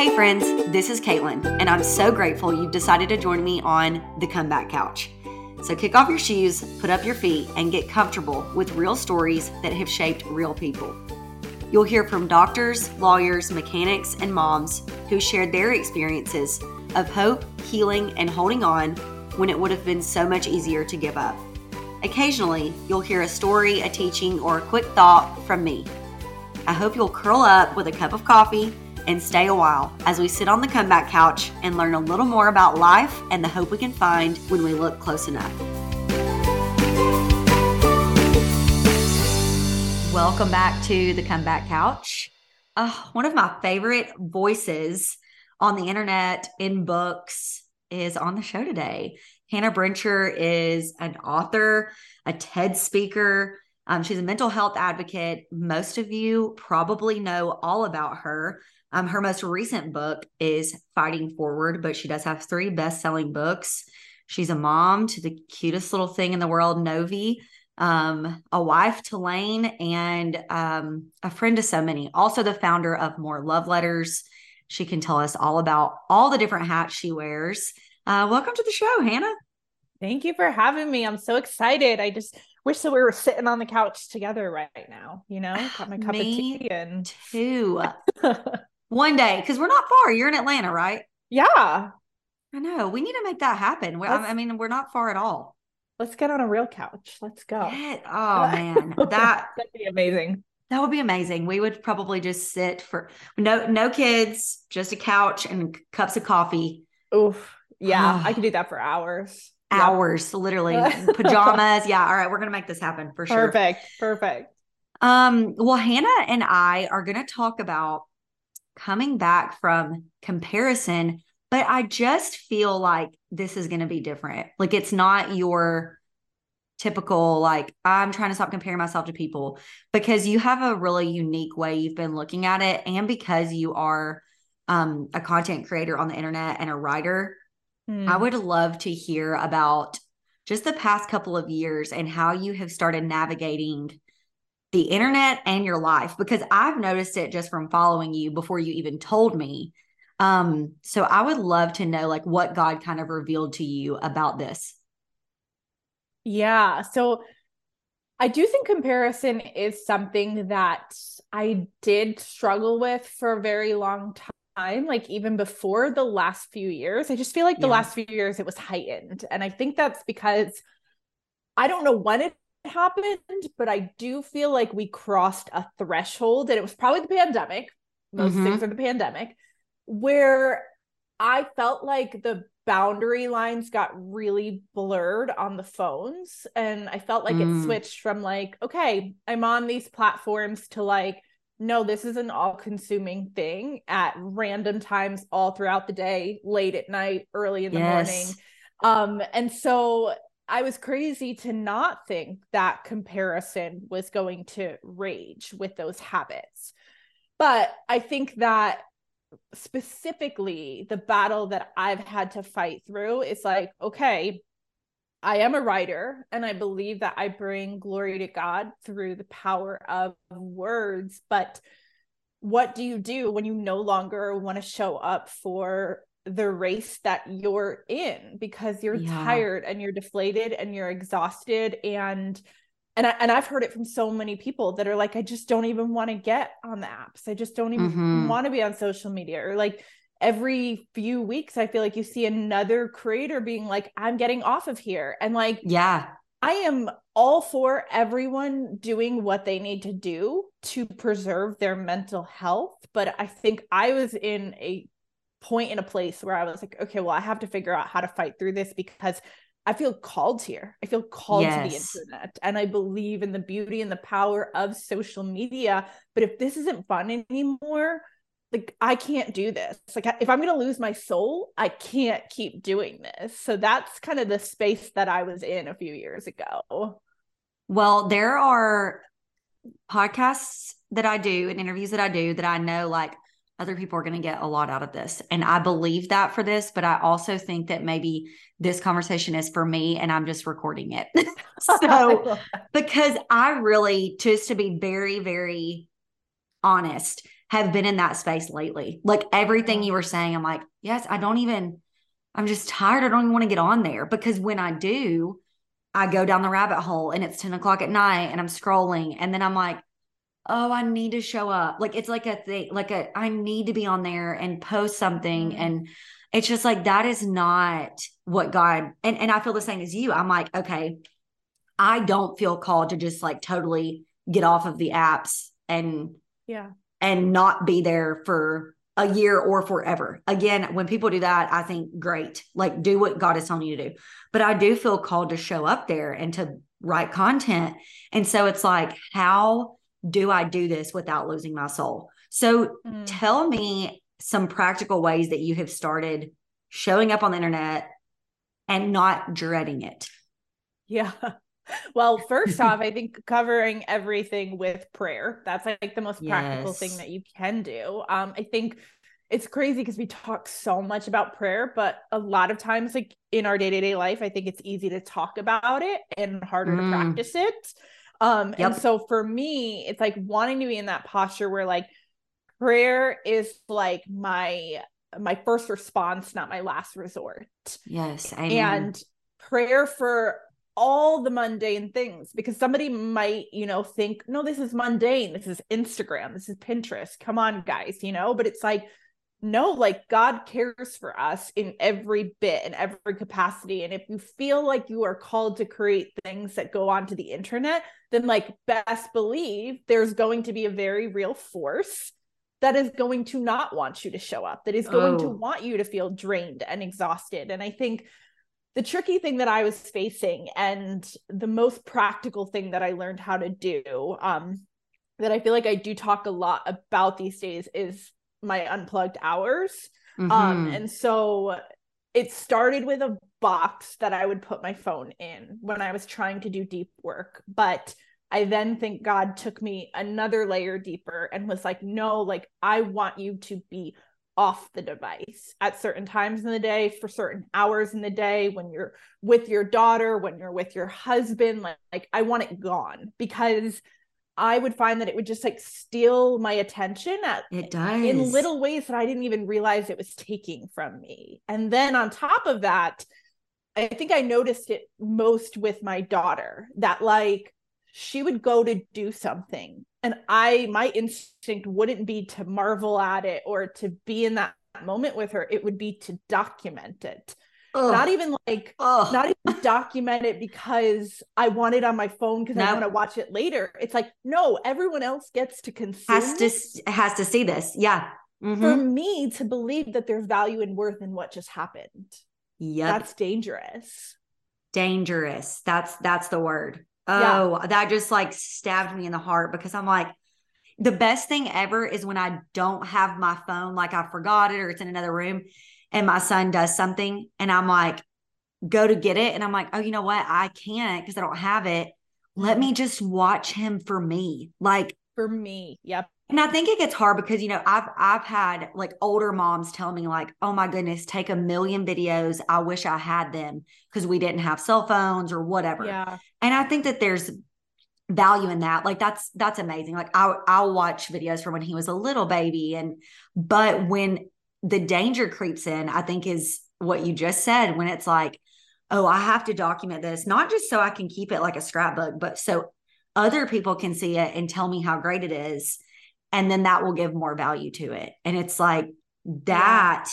Hey, friends, this is Kaitlin, and I'm so grateful you've decided to join me on the Comeback Couch. So, kick off your shoes, put up your feet, and get comfortable with real stories that have shaped real people. You'll hear from doctors, lawyers, mechanics, and moms who shared their experiences of hope, healing, and holding on when it would have been so much easier to give up. Occasionally, you'll hear a story, a teaching, or a quick thought from me. I hope you'll curl up with a cup of coffee and stay a while as we sit on the comeback couch and learn a little more about life and the hope we can find when we look close enough. Welcome back to the comeback couch. Uh, one of my favorite voices on the internet, in books, is on the show today. Hannah Brencher is an author, a TED speaker. Um, she's a mental health advocate. Most of you probably know all about her. Um, her most recent book is Fighting Forward, but she does have three best selling books. She's a mom to the cutest little thing in the world, Novi, um, a wife to Lane, and um, a friend to so many. Also, the founder of More Love Letters. She can tell us all about all the different hats she wears. Uh, welcome to the show, Hannah. Thank you for having me. I'm so excited. I just wish that we were sitting on the couch together right now. You know, ah, got my cup of tea and too. One day, because we're not far. You're in Atlanta, right? Yeah. I know. We need to make that happen. I mean, we're not far at all. Let's get on a real couch. Let's go. Get, oh man, that that'd be amazing. That would be amazing. We would probably just sit for no no kids, just a couch and cups of coffee. Oof. Yeah, I could do that for hours. Hours, yep. literally. Pajamas. Yeah. All right. We're gonna make this happen for sure. Perfect. Perfect. Um, well, Hannah and I are gonna talk about coming back from comparison, but I just feel like this is gonna be different. Like it's not your typical like i'm trying to stop comparing myself to people because you have a really unique way you've been looking at it and because you are um, a content creator on the internet and a writer mm. i hmm. would love to hear about just the past couple of years and how you have started navigating the internet and your life because i've noticed it just from following you before you even told me um so i would love to know like what god kind of revealed to you about this yeah. So I do think comparison is something that I did struggle with for a very long time. Time, like even before the last few years, I just feel like the yeah. last few years it was heightened. And I think that's because I don't know when it happened, but I do feel like we crossed a threshold, and it was probably the pandemic. Most mm-hmm. things are the pandemic, where I felt like the boundary lines got really blurred on the phones and i felt like mm. it switched from like okay i'm on these platforms to like no this is an all consuming thing at random times all throughout the day late at night early in the yes. morning um and so i was crazy to not think that comparison was going to rage with those habits but i think that specifically the battle that I've had to fight through is like, okay, I am a writer and I believe that I bring glory to God through the power of words. But what do you do when you no longer want to show up for the race that you're in because you're yeah. tired and you're deflated and you're exhausted and and I, and I've heard it from so many people that are like, I just don't even want to get on the apps. I just don't even mm-hmm. want to be on social media. Or like every few weeks, I feel like you see another creator being like, I'm getting off of here. And like, yeah, I am all for everyone doing what they need to do to preserve their mental health. But I think I was in a point in a place where I was like, okay, well, I have to figure out how to fight through this because I feel called here. I feel called yes. to the internet. And I believe in the beauty and the power of social media. But if this isn't fun anymore, like I can't do this. Like if I'm going to lose my soul, I can't keep doing this. So that's kind of the space that I was in a few years ago. Well, there are podcasts that I do and interviews that I do that I know like other people are going to get a lot out of this. And I believe that for this, but I also think that maybe this conversation is for me and I'm just recording it. so, because I really, just to be very, very honest, have been in that space lately. Like everything you were saying, I'm like, yes, I don't even, I'm just tired. I don't even want to get on there because when I do, I go down the rabbit hole and it's 10 o'clock at night and I'm scrolling. And then I'm like, oh, I need to show up. Like it's like a thing, like a, I need to be on there and post something. Mhm. And it's just like, that is not what God, and, and I feel the same as you. I'm like, okay, I don't feel called to just like totally get off of the apps and Yeah. And not be there for a year or forever. Again, when people do that, I think great. Like do what God is telling you to do. But I do feel called to show up there and to write content. And so it's like, how do I do this without losing my soul? So Mm. tell me some practical ways that you have started showing up on the internet and not dreading it. Yeah. Well, first off, I think covering everything with prayer. That's like the most practical thing that you can do. Um, I think it's crazy because we talk so much about prayer, but a lot of times, like in our day-to-day life, I think it's easy to talk about it and harder to Mm. practice it. Um, Yep. and so for me, it's like wanting to be in that posture where like prayer is like my my first response, not my last resort Yes. Amen. and prayer for all the mundane things because somebody might you know think no this is mundane. This is instagram. This is pinterest. Come on guys you know but it's like no like god cares for us in every bit and every capacity. And if you feel like you are called to create things that go onto the internet then like best believe there's going to be a very real force that is going to not want you to show up that is going to Oh. want you to feel drained and exhausted. And i think the tricky thing that I was facing and the most practical thing that I learned how to do, um, that I feel like I do talk a lot about these days is my unplugged hours. Um, Mhm. and so it started with a box that I would put my phone in when I was trying to do deep work. But I then think God took me another layer deeper and was like, no, like I want you to be off the device at certain times in the day for certain hours in the day when you're with your daughter when you're with your husband like, like i want it gone because i would find that it would just like steal my attention at it does. in little ways that i didn't even realize it was taking from me. And then on top of that i think i noticed it most with my daughter that like she would go to do something and i my instinct wouldn't be to marvel at it or to be in that moment with her it would be to document it Ugh. not even like Ugh. not even document it because i want it on my phone because i want to watch it later it's like no everyone else gets to consume has to has to see this. Yeah. Mhm. for me to believe that there's value and worth in what just happened yeah that's dangerous dangerous. That's that's the word. Yeah. Oh, that just like stabbed me in the heart because I'm like, the best thing ever is when I don't have my phone, like I forgot it or it's in another room, and my son does something, and I'm like, go to get it, and I'm like, oh, you know what? I can't because I don't have it. Let mm. me just watch him for me. Like for me yep And I think it gets hard because you know I've I've had like older moms tell me like, "Oh my goodness, take a million videos. I wish I had them because we didn't have cell phones or whatever." yeah And I think that there's value in that. Like that's that's amazing. Like I I'll watch videos from when he was a little baby and but when the danger creeps in, I think is what you just said when it's like, "Oh, I have to document this not just so I can keep it like a scrapbook, but so other people can see it and tell me how great it is." And then that will give more value to it. And it's like that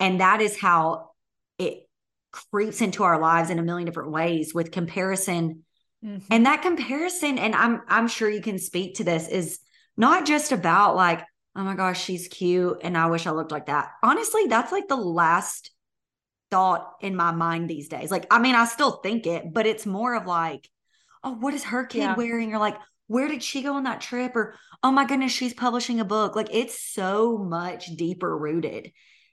and that is how it creeps into our lives in a million different ways with comparison. Mhm. and that comparison and i'm i'm sure you can speak to this is not just about like oh my gosh she's cute and i wish i looked like that. Honestly that's like the last thought in my mind these days. Like i mean i still think it but it's more of like oh what is her kid Yeah. wearing? Or like where did she go on that trip or oh my goodness she's publishing a book like it's so much deeper rooted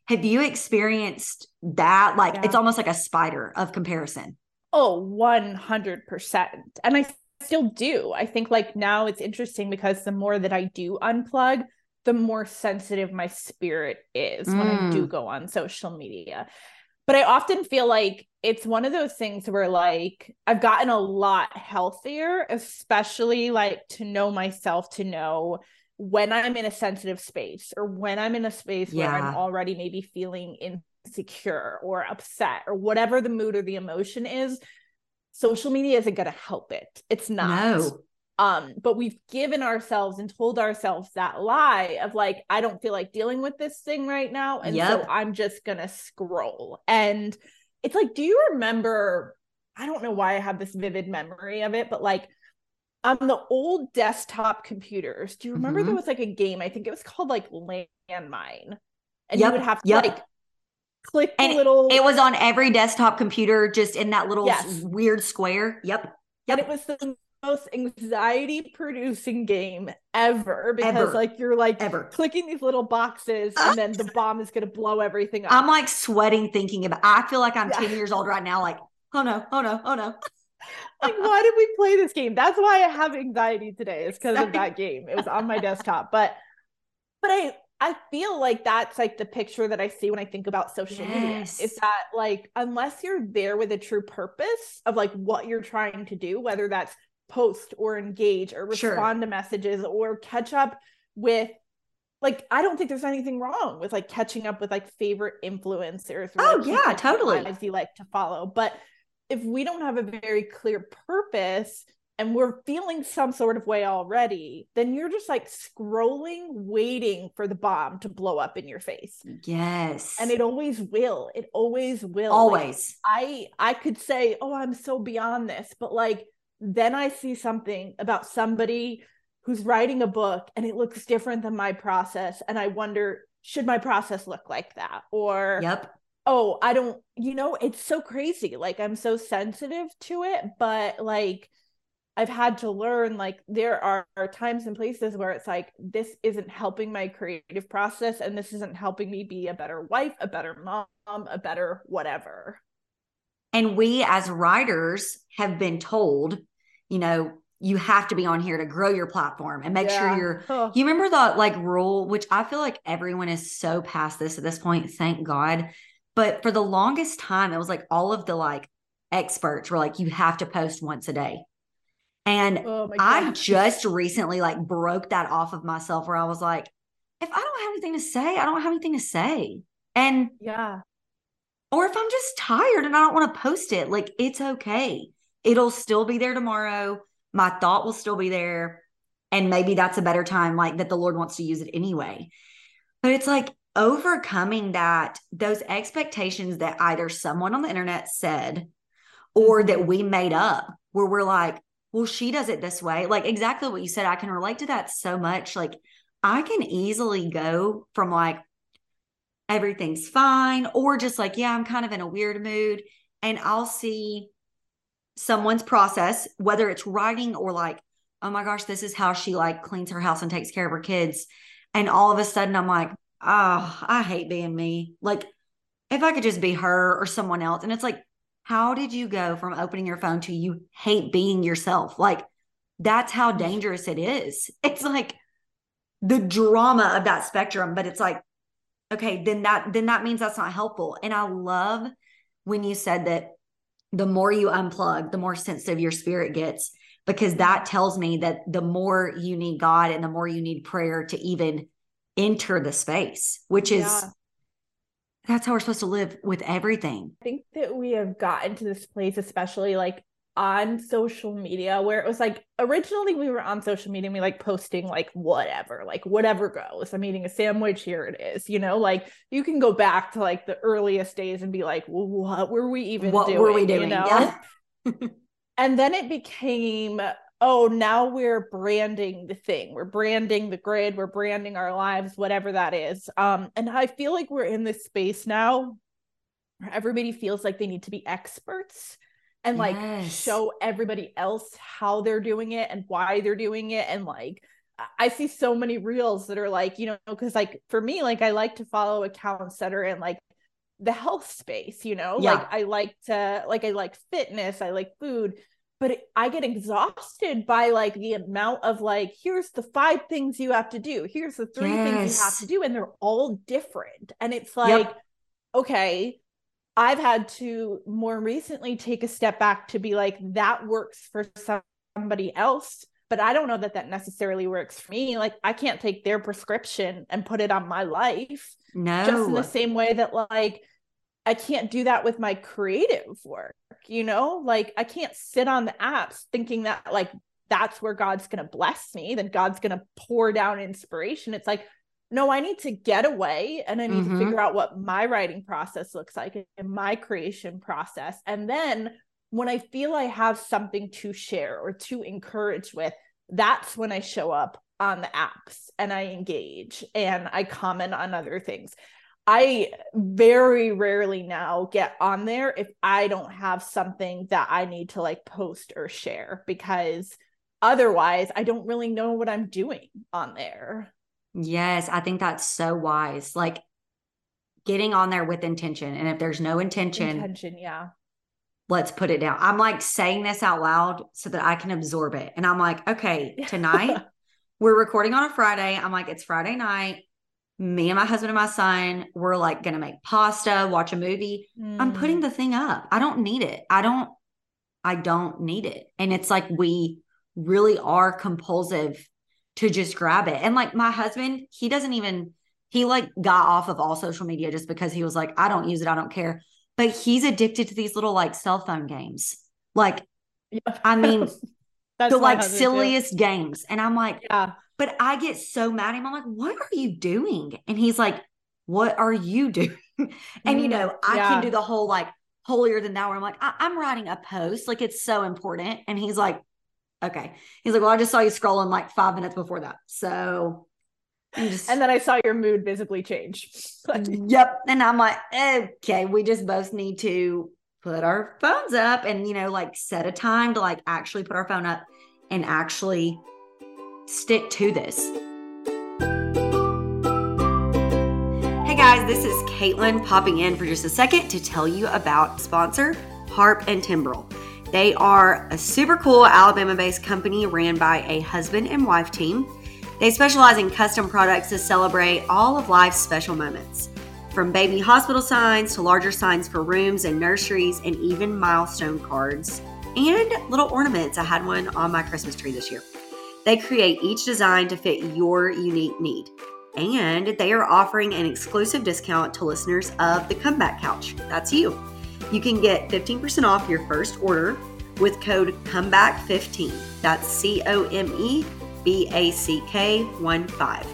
have you experienced that like it's almost like a spider of comparison Oh, 100%. And I still do. I think like now it's interesting because the more that I do unplug, the more sensitive my spirit is when I do Mm. go on social media. But I often feel like it's one of those things where like I've gotten a lot healthier, especially like to know myself, to know when I'm in a sensitive space or when I'm in a space yeah. where I'm already maybe feeling insecure or upset or whatever the mood or the emotion is, social media isn't going to help it. It's not. No. Um, but we've given ourselves and told ourselves that lie of like, I don't feel like dealing with this thing right now. And yep. so I'm just gonna scroll. And it's like, do you remember? I don't know why I have this vivid memory of it, but like on the old desktop computers, do you remember mm-hmm. there was like a game? I think it was called like Landmine. And yep. you would have to yep. like click and little it was on every desktop computer just in that little yes. weird square. Yep. Yep. And it was the most anxiety producing game ever because ever. like you're like ever clicking these little boxes and then the ah. bomb is going to blow everything up. I'm like sweating thinking about I feel like I'm yeah. 10 years old right now like oh no oh no oh no like why did we play this game that's why i have anxiety today is because of that game it was on my desktop but but i i feel like that's like the picture that i see when i think about social yes. media is that like unless you're there with a true purpose of like what you're trying to do whether that's post or engage or respond sure. to messages or catch up with like I don't think there's anything wrong with like catching up with like favorite influencers. oh like yeah, totally. As you like to follow, but if we don't have a very clear purpose and we're feeling some sort of way already, then you're just like scrolling, waiting for the bomb to blow up in your face. Yes. And it always will. It always will. Always. Like, I I could say, "Oh, I'm so beyond this," but like then I see something about somebody who's writing a book and it looks different than my process and I wonder should my process look like that or Yep. Oh, I don't you know, it's so crazy. Like I'm so sensitive to it, but like I've had to learn like there are, are times and places where it's like this isn't helping my creative process and this isn't helping me be a better wife, a better mom, a better whatever. And we as writers have been told you know, you have to be on here to grow your platform and make yeah. sure you're oh. you remember the like rule which i feel like everyone is so past this at this point thank god. But for the longest time it was like all of the like experts were like you have to post once a day. And oh i just recently like broke that off of myself where i was like if i don't have anything to say i don't have anything to say. And yeah. or if i'm just tired and i don't want to post it like it's okay it'll still be there tomorrow. My thought will still be there. And maybe that's a better time, like that the Lord wants to use it anyway. But it's like overcoming that, those expectations that either someone on the internet said or mm-hmm. that we made up, where we're like, well, she does it this way. Like exactly what you said. I can relate to that so much. Like I can easily go from like, everything's fine, or just like, yeah, I'm kind of in a weird mood. And I'll see someone's process, whether it's writing or like, oh my gosh, this is how she like cleans her house and takes care of her kids. And all of a sudden I'm like, oh, I hate being me. Like, if I could just be her or someone else. And it's like, how did you go from opening your phone to you hate being yourself? Like, that's how dangerous it is. It's like the drama of that spectrum, but it's like, okay, then that then that means that's not helpful. And I love when you said that the more you unplug, the more sensitive your spirit gets, because that tells me that the more you need God and the more you need prayer to even enter the space, which is yeah. that's how we're supposed to live with everything. I think that we have gotten to this place, especially like on social media where it was like originally we were on social media and we like posting like whatever like whatever goes. I'm eating a sandwich here it is you know like you can go back to like the earliest days and be like well, what were we even what doing, were we doing? You know? Yeah. and then it became oh now we're branding the thing. We're branding the grid. We're branding our lives whatever that is. Um and i feel like we're in this space now where everybody feels like they need to be experts and like yes. show everybody else how they're doing it and why they're doing it and like I see so many reels that are like, you know, because like for me, like I like to follow accounts that are in like the health space, you know, yeah. like I like to, like I like fitness, I like food, but it, I get exhausted by like the amount of like, here's the five things you have to do, here's the three yes. things you have to do, and they're all different. And it's like, yep. okay, I've had to more recently take a step back to be like, that works for somebody else, but I don't know that that necessarily works for me. Like, I can't take their prescription and put it on my life. No. Just in the same way that, like, I can't do that with my creative work, you know? Like, I can't sit on the apps thinking that, like, that's where God's going to bless me, then God's going to pour down inspiration. It's like, no, I need to get away and I need mm-hmm. to figure out what my writing process looks like and my creation process. And then when I feel I have something to share or to encourage with, that's when I show up on the apps and I engage and I comment on other things. I very rarely now get on there if I don't have something that I need to like post or share because otherwise I don't really know what I'm doing on there. Yes, I think that's so wise. Like getting on there with intention. And if there's no intention, intention, yeah. Let's put it down. I'm like saying this out loud so that I can absorb it. And I'm like, okay, tonight we're recording on a Friday. I'm like, it's Friday night. Me and my husband and my son, we're like going to make pasta, watch a movie. Mm. I'm putting mm. the thing up. I don't need it. I don't, I don't need it. And it's like we really are compulsive to just grab it. And like my husband, he doesn't even he like got off of all social media just because he was like, I don't use it, I don't care. But he's addicted to these little like cell phone games. Like, yeah. I mean, the like silliest too. games. And I'm like, yeah. But I get so mad at him. I'm like, what are you doing? And he's like, what are you doing? and you know, I yeah. can do the whole like holier than thou where I'm like, I- I'm writing a post. Like it's so important. And he's like, Okay. He's like, well, I just saw you scrolling like five minutes before that. So just... and then I saw your mood visibly change. yep. And I'm like, okay, we just both need to put our phones up and, you know, like set a time to like actually put our phone up and actually stick to this. Hey guys, this is Kaitlin popping in for just a second to tell you about sponsor Harp and Timbrel. They are a super cool Alabama based company ran by a husband and wife team. They specialize in custom products to celebrate all of life's special moments. From baby hospital signs to larger signs for rooms and nurseries, and even milestone cards and little ornaments. I had one on my Christmas tree this year. They create each design to fit your unique need. And they are offering an exclusive discount to listeners of the Comeback Couch. That's you. You can get 15% off your first order with code COMEBACK15. That's C O M E B A C K 1 5.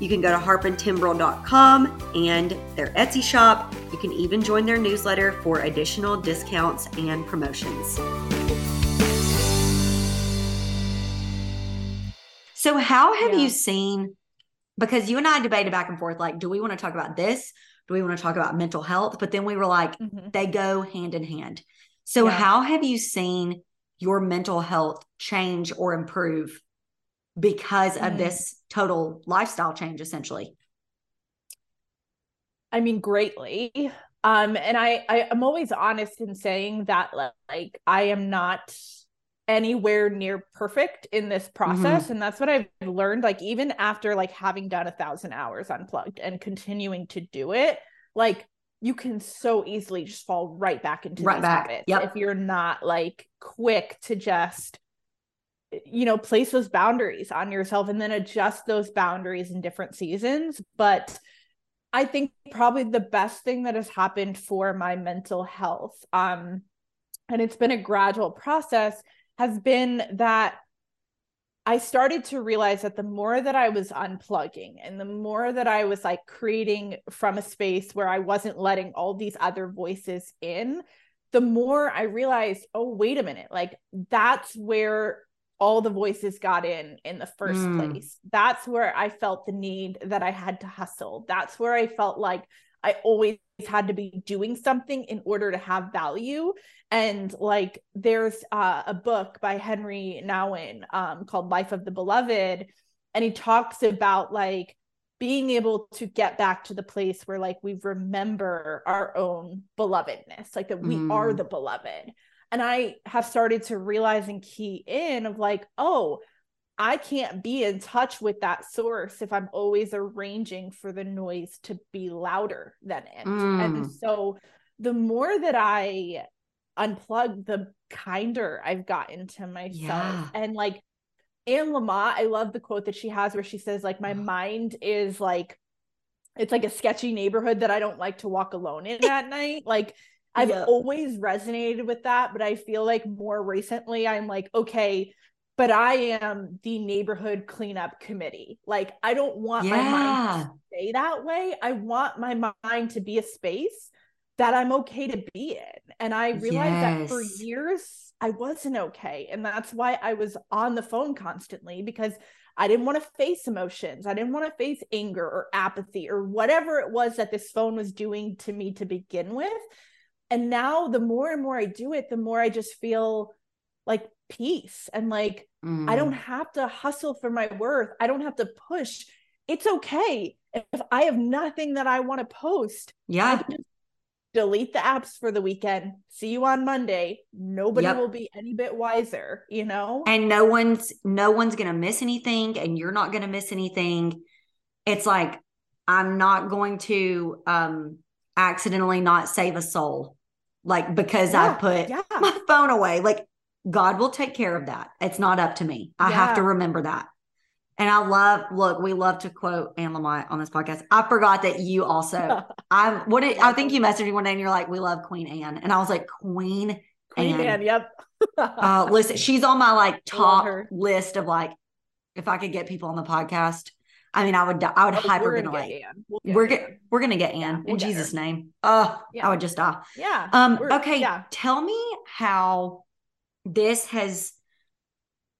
You can go to harpandtimbrel.com and their Etsy shop. You can even join their newsletter for additional discounts and promotions. So, how have yeah. you seen? Because you and I debated back and forth like, do we want to talk about this? Do we want to talk about mental health? But then we were like, mm-hmm. they go hand in hand. So, yeah. how have you seen your mental health change or improve because mm-hmm. of this total lifestyle change, essentially? I mean, greatly. Um, and I, I am always honest in saying that like I am not anywhere near perfect in this process mm-hmm. and that's what i've learned like even after like having done a thousand hours unplugged and continuing to do it like you can so easily just fall right back into right these back. habits yep. if you're not like quick to just you know place those boundaries on yourself and then adjust those boundaries in different seasons but i think probably the best thing that has happened for my mental health um and it's been a gradual process has been that I started to realize that the more that I was unplugging and the more that I was like creating from a space where I wasn't letting all these other voices in, the more I realized, oh, wait a minute, like that's where all the voices got in in the first mm. place. That's where I felt the need that I had to hustle. That's where I felt like I always had to be doing something in order to have value and like there's uh, a book by Henri Nouwen um, called life of the beloved and he talks about like being able to get back to the place where like we remember our own belovedness like that we mm. are the beloved and i have started to realize and key in of like oh I can't be in touch with that source if I'm always arranging for the noise to be louder than it. Mm. And so the more that I unplug, the kinder I've gotten to myself. Yeah. And like Anne Lamott, I love the quote that she has where she says, like, my mind is like it's like a sketchy neighborhood that I don't like to walk alone in at night. Like I've yep. always resonated with that, but I feel like more recently I'm like, okay, but I am the neighborhood cleanup committee. Like I don't want yeah. my mind to stay that way. I want my mind to be a space that I'm okay to be in. And I realized yes. that for years I wasn't okay. And that's why I was on the phone constantly because I didn't want to face emotions. I didn't want to face anger or apathy or whatever it was that this phone was doing to me to begin with. And now the more and more I do it, the more I just feel like peace and like mm. I don't mm. have to hustle for my worth. I don't have to push. It's okay if I have nothing that I want to post. Yeah delete the apps for the weekend see you on monday nobody yep. will be any bit wiser you know and no one's no one's gonna miss anything and you're not gonna miss anything it's like i'm not going to um accidentally not save a soul like because yeah, i put yeah. my phone away like god will take care of that it's not up to me i yeah. have to remember that and I love, look, we love to quote Anne Lamott on this podcast. I forgot that you also, I'm, what did, I think you messaged me one day and you're like, we love Queen Anne. And I was like, Queen, Queen Anne. Anne yep. uh, listen, she's on my like top list of like, if I could get people on the podcast, I mean, I would, I would oh, hyperventilate. We'll we're get, we're gonna get Anne yeah, in Jesus' her. name. Oh, yeah. I would just die. Yeah. Um. Okay. Yeah. Tell me how this has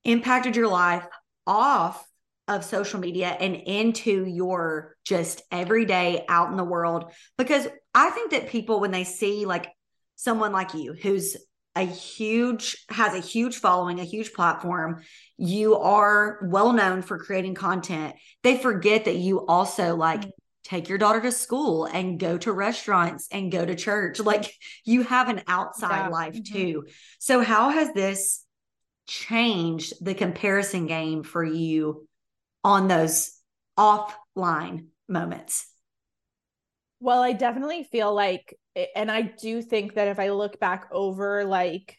impacted your life off of social media and into your just everyday out in the world because i think that people when they see like someone like you who's a huge has a huge following a huge platform you are well known for creating content they forget that you also like mm-hmm. Take your daughter to school and go to restaurants and go to church like you have an outside yeah. life mm-hmm. too so how has this changed the comparison game for you on those offline moments? Well, I definitely feel like, and I do think that if I look back over like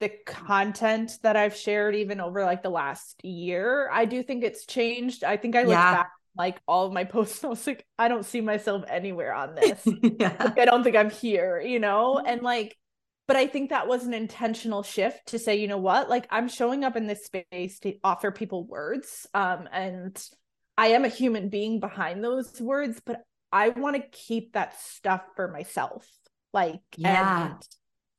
the content that I've shared, even over like the last year, I do think it's changed. I think I look yeah. back like all of my posts, I was like, I don't see myself anywhere on this. yeah. Like, I don't think I'm here, you know? And like, but I think that was an intentional shift to say, you know what, like I'm showing up in this space to offer people words. Um, and I am a human being behind those words, but I want to keep that stuff for myself. Like, yeah.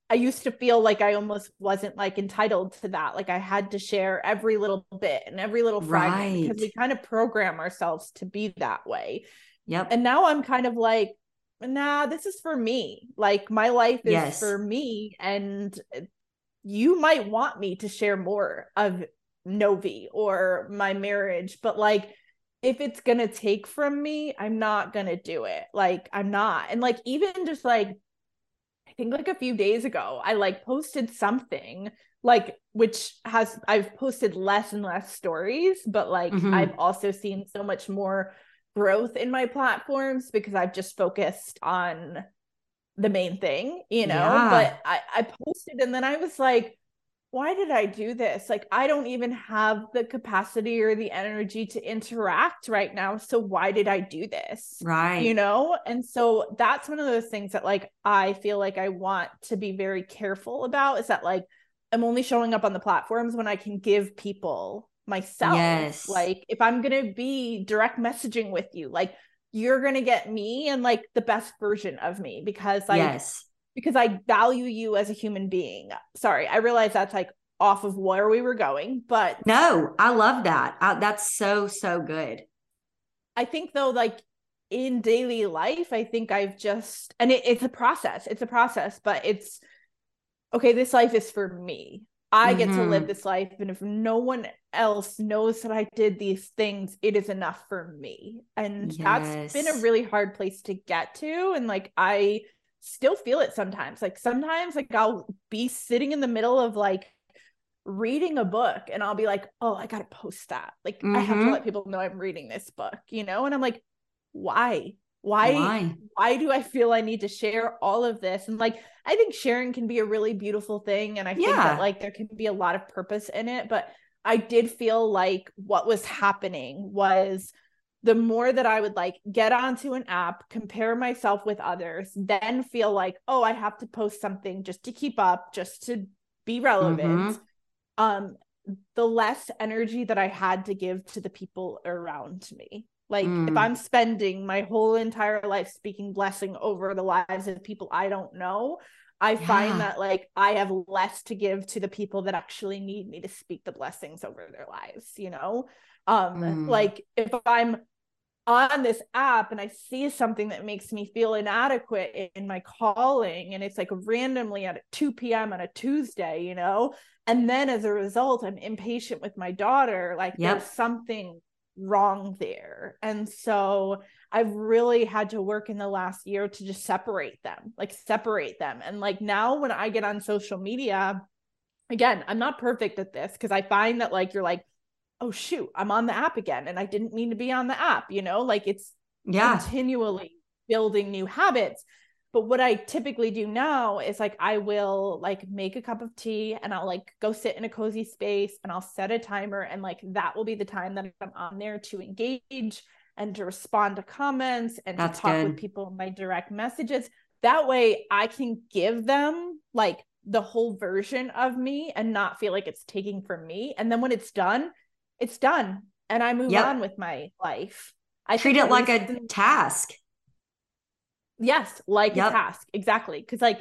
I used to feel like I almost wasn't like entitled to that. Like I had to share every little bit and every little fragment right. because we kind of program ourselves to be that way. Yep. And now I'm kind of like, nah, this is for me. Like my life is yes. for me. And you might want me to share more of Novi or my marriage, but like if it's gonna take from me, I'm not gonna do it. Like I'm not. And like even just like think like a few days ago, I like posted something like which has I've posted less and less stories, but like mm-hmm. I've also seen so much more growth in my platforms because I've just focused on the main thing, you know. Yeah. But I, I posted and then I was like, why did I do this? Like, I don't even have the capacity or the energy to interact right now. So, why did I do this? Right. You know? And so, that's one of those things that, like, I feel like I want to be very careful about is that, like, I'm only showing up on the platforms when I can give people myself. Yes. Like if I'm going to be direct messaging with you, like you're going to get me and like the best version of me because like yes. Because I value you as a human being. Sorry, I realize that's like off of where we were going, but No, I love that. I, that's so so good. I think though like in daily life, I think I've just and it, it's a process. It's a process, but it's okay, this life is for me. I get mm-hmm. to live mm-hmm. this life. And if no one else knows that I did these things, it is enough for me. And yes. that's been a really hard place to get to. And like, I still feel it sometimes. Like, sometimes, like, I'll be sitting in the middle of like reading a book and I'll be like, oh, I got to post that. Like, mm-hmm. I have to mm-hmm. let people know I'm reading this book, you know? And I'm like, why? why, why why do i feel i need to share all of this and like i think sharing can be a really beautiful thing and i think that like there can be a lot of purpose in it but i did feel like what was happening was the more that I would like get onto an app, compare myself with others, then feel like, oh, I have to post something just to keep up, just to be relevant. Mm-hmm. Um, the less energy that I had to give to the people around me. Like mm. if I'm spending my whole entire life speaking blessing over the lives of people I don't know, I yeah. find that like I have less to give to the people that actually need me to speak the blessings over their lives, you know? Um mm. like if I'm on this app and I see something that makes me feel inadequate in my calling and it's like randomly at 2 p.m. on a Tuesday, you know? And then as a result, I'm impatient with my daughter. Like yep. there's something wrong there. And so I've really had to work in the last year to just separate them, like separate them. And like now when I get on social media, again, I'm not perfect at this because I find that like you're like, oh shoot, I'm on the app again and I didn't mean to be on the app, you know, like it's yeah. continually building new habits. But what I typically do now is like I will like make a cup of tea and I'll like go sit in a cozy space and I'll set a timer and like that will be the time that I'm on there to engage and to respond to comments and That's to talk good. with people in my direct messages. That way I can give them like the whole version of me and not feel like it's taking from me. And then when it's done, it's done and I move yep. on with my life. I treat it like a task. Yes, like yep. a task. Exactly. Cuz like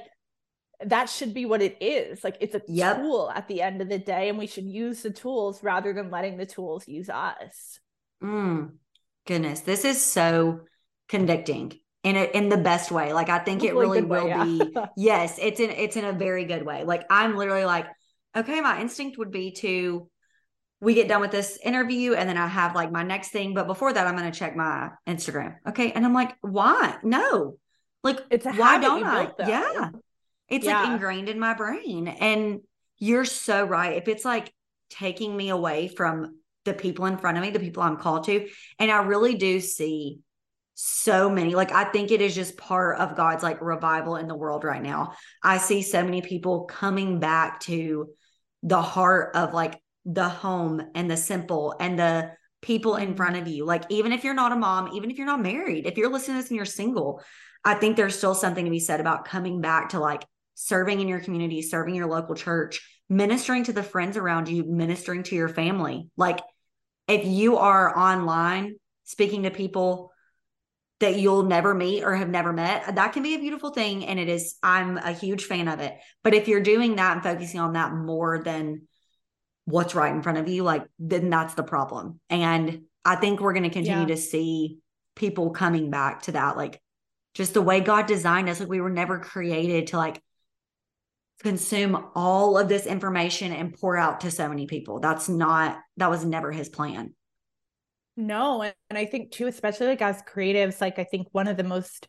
that should be what it is. Like it's a yep. tool at the end of the day and we should use the tools rather than letting the tools use us. Mm, goodness, this is so convicting in a, in the best way. Like I think it really will way, yeah. be. yes, it's in it's in a very good way. Like I'm literally like, okay, my instinct would be to we get done with this interview and then I have like my next thing. But before that, I'm going to check my Instagram. Okay. And I'm like, why? No. Like, it's why don't I? Yeah. It's yeah. like ingrained in my brain. And you're so right. If it's like taking me away from the people in front of me, the people I'm called to, and I really do see so many like i think it is just part of god's like revival in the world right now i see so many people coming back to the heart of like the home and the simple and the people in front of you. Like, even if you're not a mom, even if you're not married, if you're listening to this and you're single, I think there's still something to be said about coming back to like serving in your community, serving your local church, ministering to the friends around you, ministering to your family. Like, if you are online speaking to people that you'll never meet or have never met, that can be a beautiful thing. And it is, I'm a huge fan of it. But if you're doing that and focusing on that more than what's right in front of you, like then that's the problem. And I think we're going to continue yeah. to see people coming back to that, like just the way God designed us. Like we were never created to like consume all of this information and pour out to so many people. That's not, that was never his plan. No. And I think too, especially like as creatives, like I think one of the most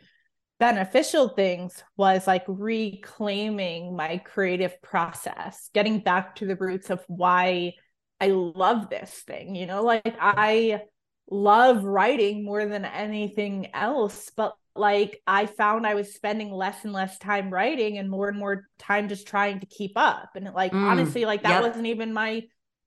beneficial things was like reclaiming my creative process, getting back to the roots of why I love this thing. You know, like I love writing more than anything else, but like I found I was spending less and less time writing and more and more time just trying to keep up. And like mm, honestly, like that yep. wasn't even my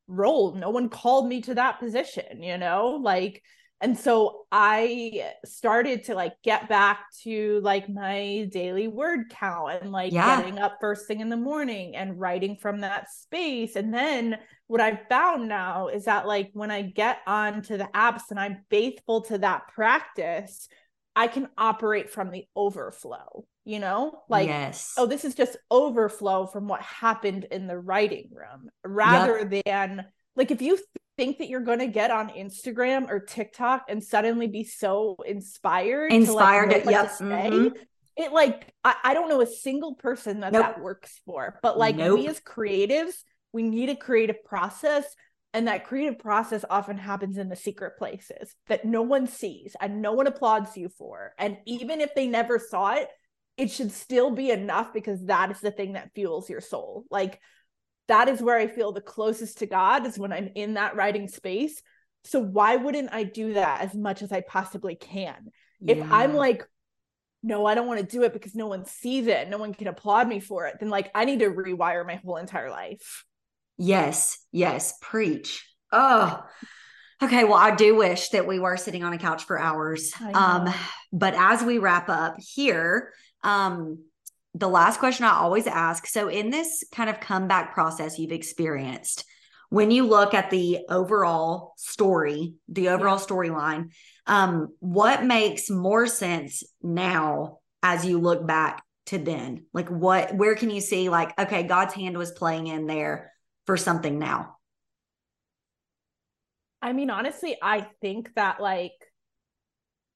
role. No one called me to that position, you know? Like and so i started to like get back to like my daily word count and like yeah. getting up first thing in the morning and writing from that space and then what i've found now is that like when i get onto the apps and i'm faithful to that practice i can operate from the overflow you know like yes. oh this is just overflow from what happened in the writing room rather yep. than like if you think that you're going to get on Instagram or TikTok and suddenly be so inspired inspired to, like, yep. Mm-hmm. it like I, I, don't know a single person that nope. that works for but like nope. we as creatives we need a creative process and that creative process often happens in the secret places that no one sees and no one applauds you for and even if they never saw it it should still be enough because that is the thing that fuels your soul like that is where I feel the closest to God is when I'm in that writing space. So why wouldn't I do that as much as I possibly can? Yeah. If I'm like, no, I don't want to do it because no one sees it, no one can applaud me for it, then like I need to rewire my whole entire life. Yes, yes, preach. Oh, okay. Well, I do wish that we were sitting on a couch for hours. Um, but as we wrap up here, um, the last question I always ask so, in this kind of comeback process you've experienced, when you look at the overall story, the overall storyline, um, what makes more sense now as you look back to then? Like, what, where can you see, like, okay, God's hand was playing in there for something now? I mean, honestly, I think that, like,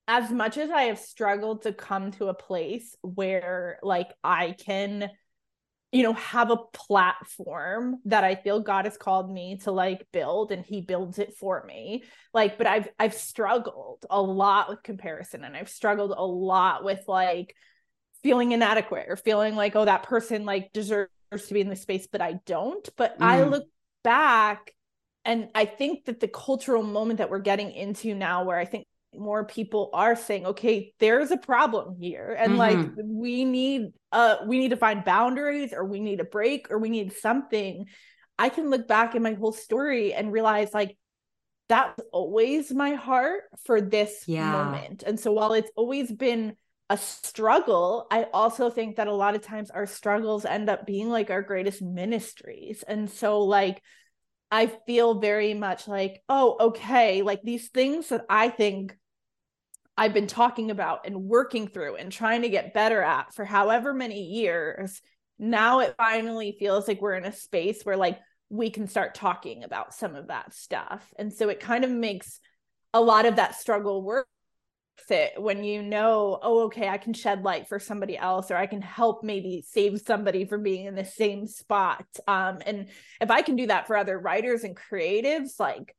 as much as I have struggled to come to a place where, like, I can you know have a platform that i feel god has called me to like build and he builds it for me like but i've i've struggled a lot with comparison and i've struggled a lot with like feeling inadequate or feeling like oh that person like deserves to be in this space but i don't but mm. i look back and i think that the cultural moment that we're getting into now where i think more people are saying okay there's a problem here and mm-hmm. like we need uh we need to find boundaries or we need a break or we need something i can look back in my whole story and realize like that was always my heart for this yeah. moment and so while it's always been a struggle i also think that a lot of times our struggles end up being like our greatest ministries and so like I feel very much like, oh, okay, like these things that I think I've been talking about and working through and trying to get better at for however many years, now it finally feels like we're in a space where like we can start talking about some of that stuff. And so it kind of makes a lot of that struggle worth it when you know, oh, okay, I can shed light for somebody else, or I can help maybe save somebody from being in the same spot. Um, and if I can do that for other writers and creatives, like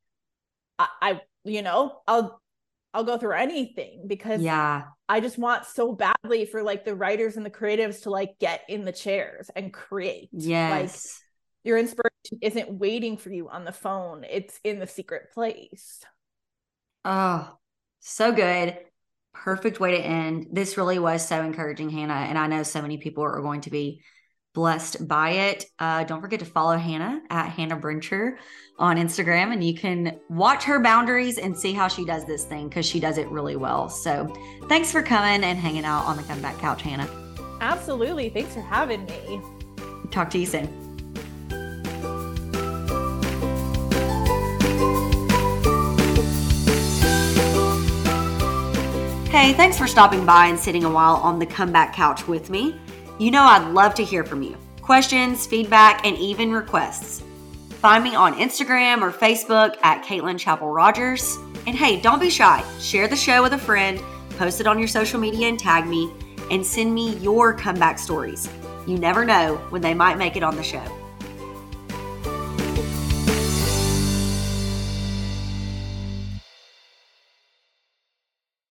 I, I you know, I'll I'll go through anything because yeah, I just want so badly for like the writers and the creatives to like get in the chairs and create. Yes. Like your inspiration isn't waiting for you on the phone. It's in the secret place. Oh, so good perfect way to end. This really was so encouraging, Hannah. And I know so many people are going to be blessed by it. Uh, don't forget to follow Hannah at Hannah Brencher on Instagram, and you can watch her boundaries and see how she does this thing because she does it really well. So thanks for coming and hanging out on the Comeback Couch, Hannah. Absolutely. Thanks for having me. Talk to you soon. Hey, thanks for stopping by and sitting a while on the comeback couch with me. You know I'd love to hear from you. Questions, feedback, and even requests. Find me on Instagram or Facebook at Kaitlin Chappell Rogers. And hey, don't be shy. Share the show with a friend, post it on your social media and tag me, and send me your comeback stories. You never know when they might make it on the show.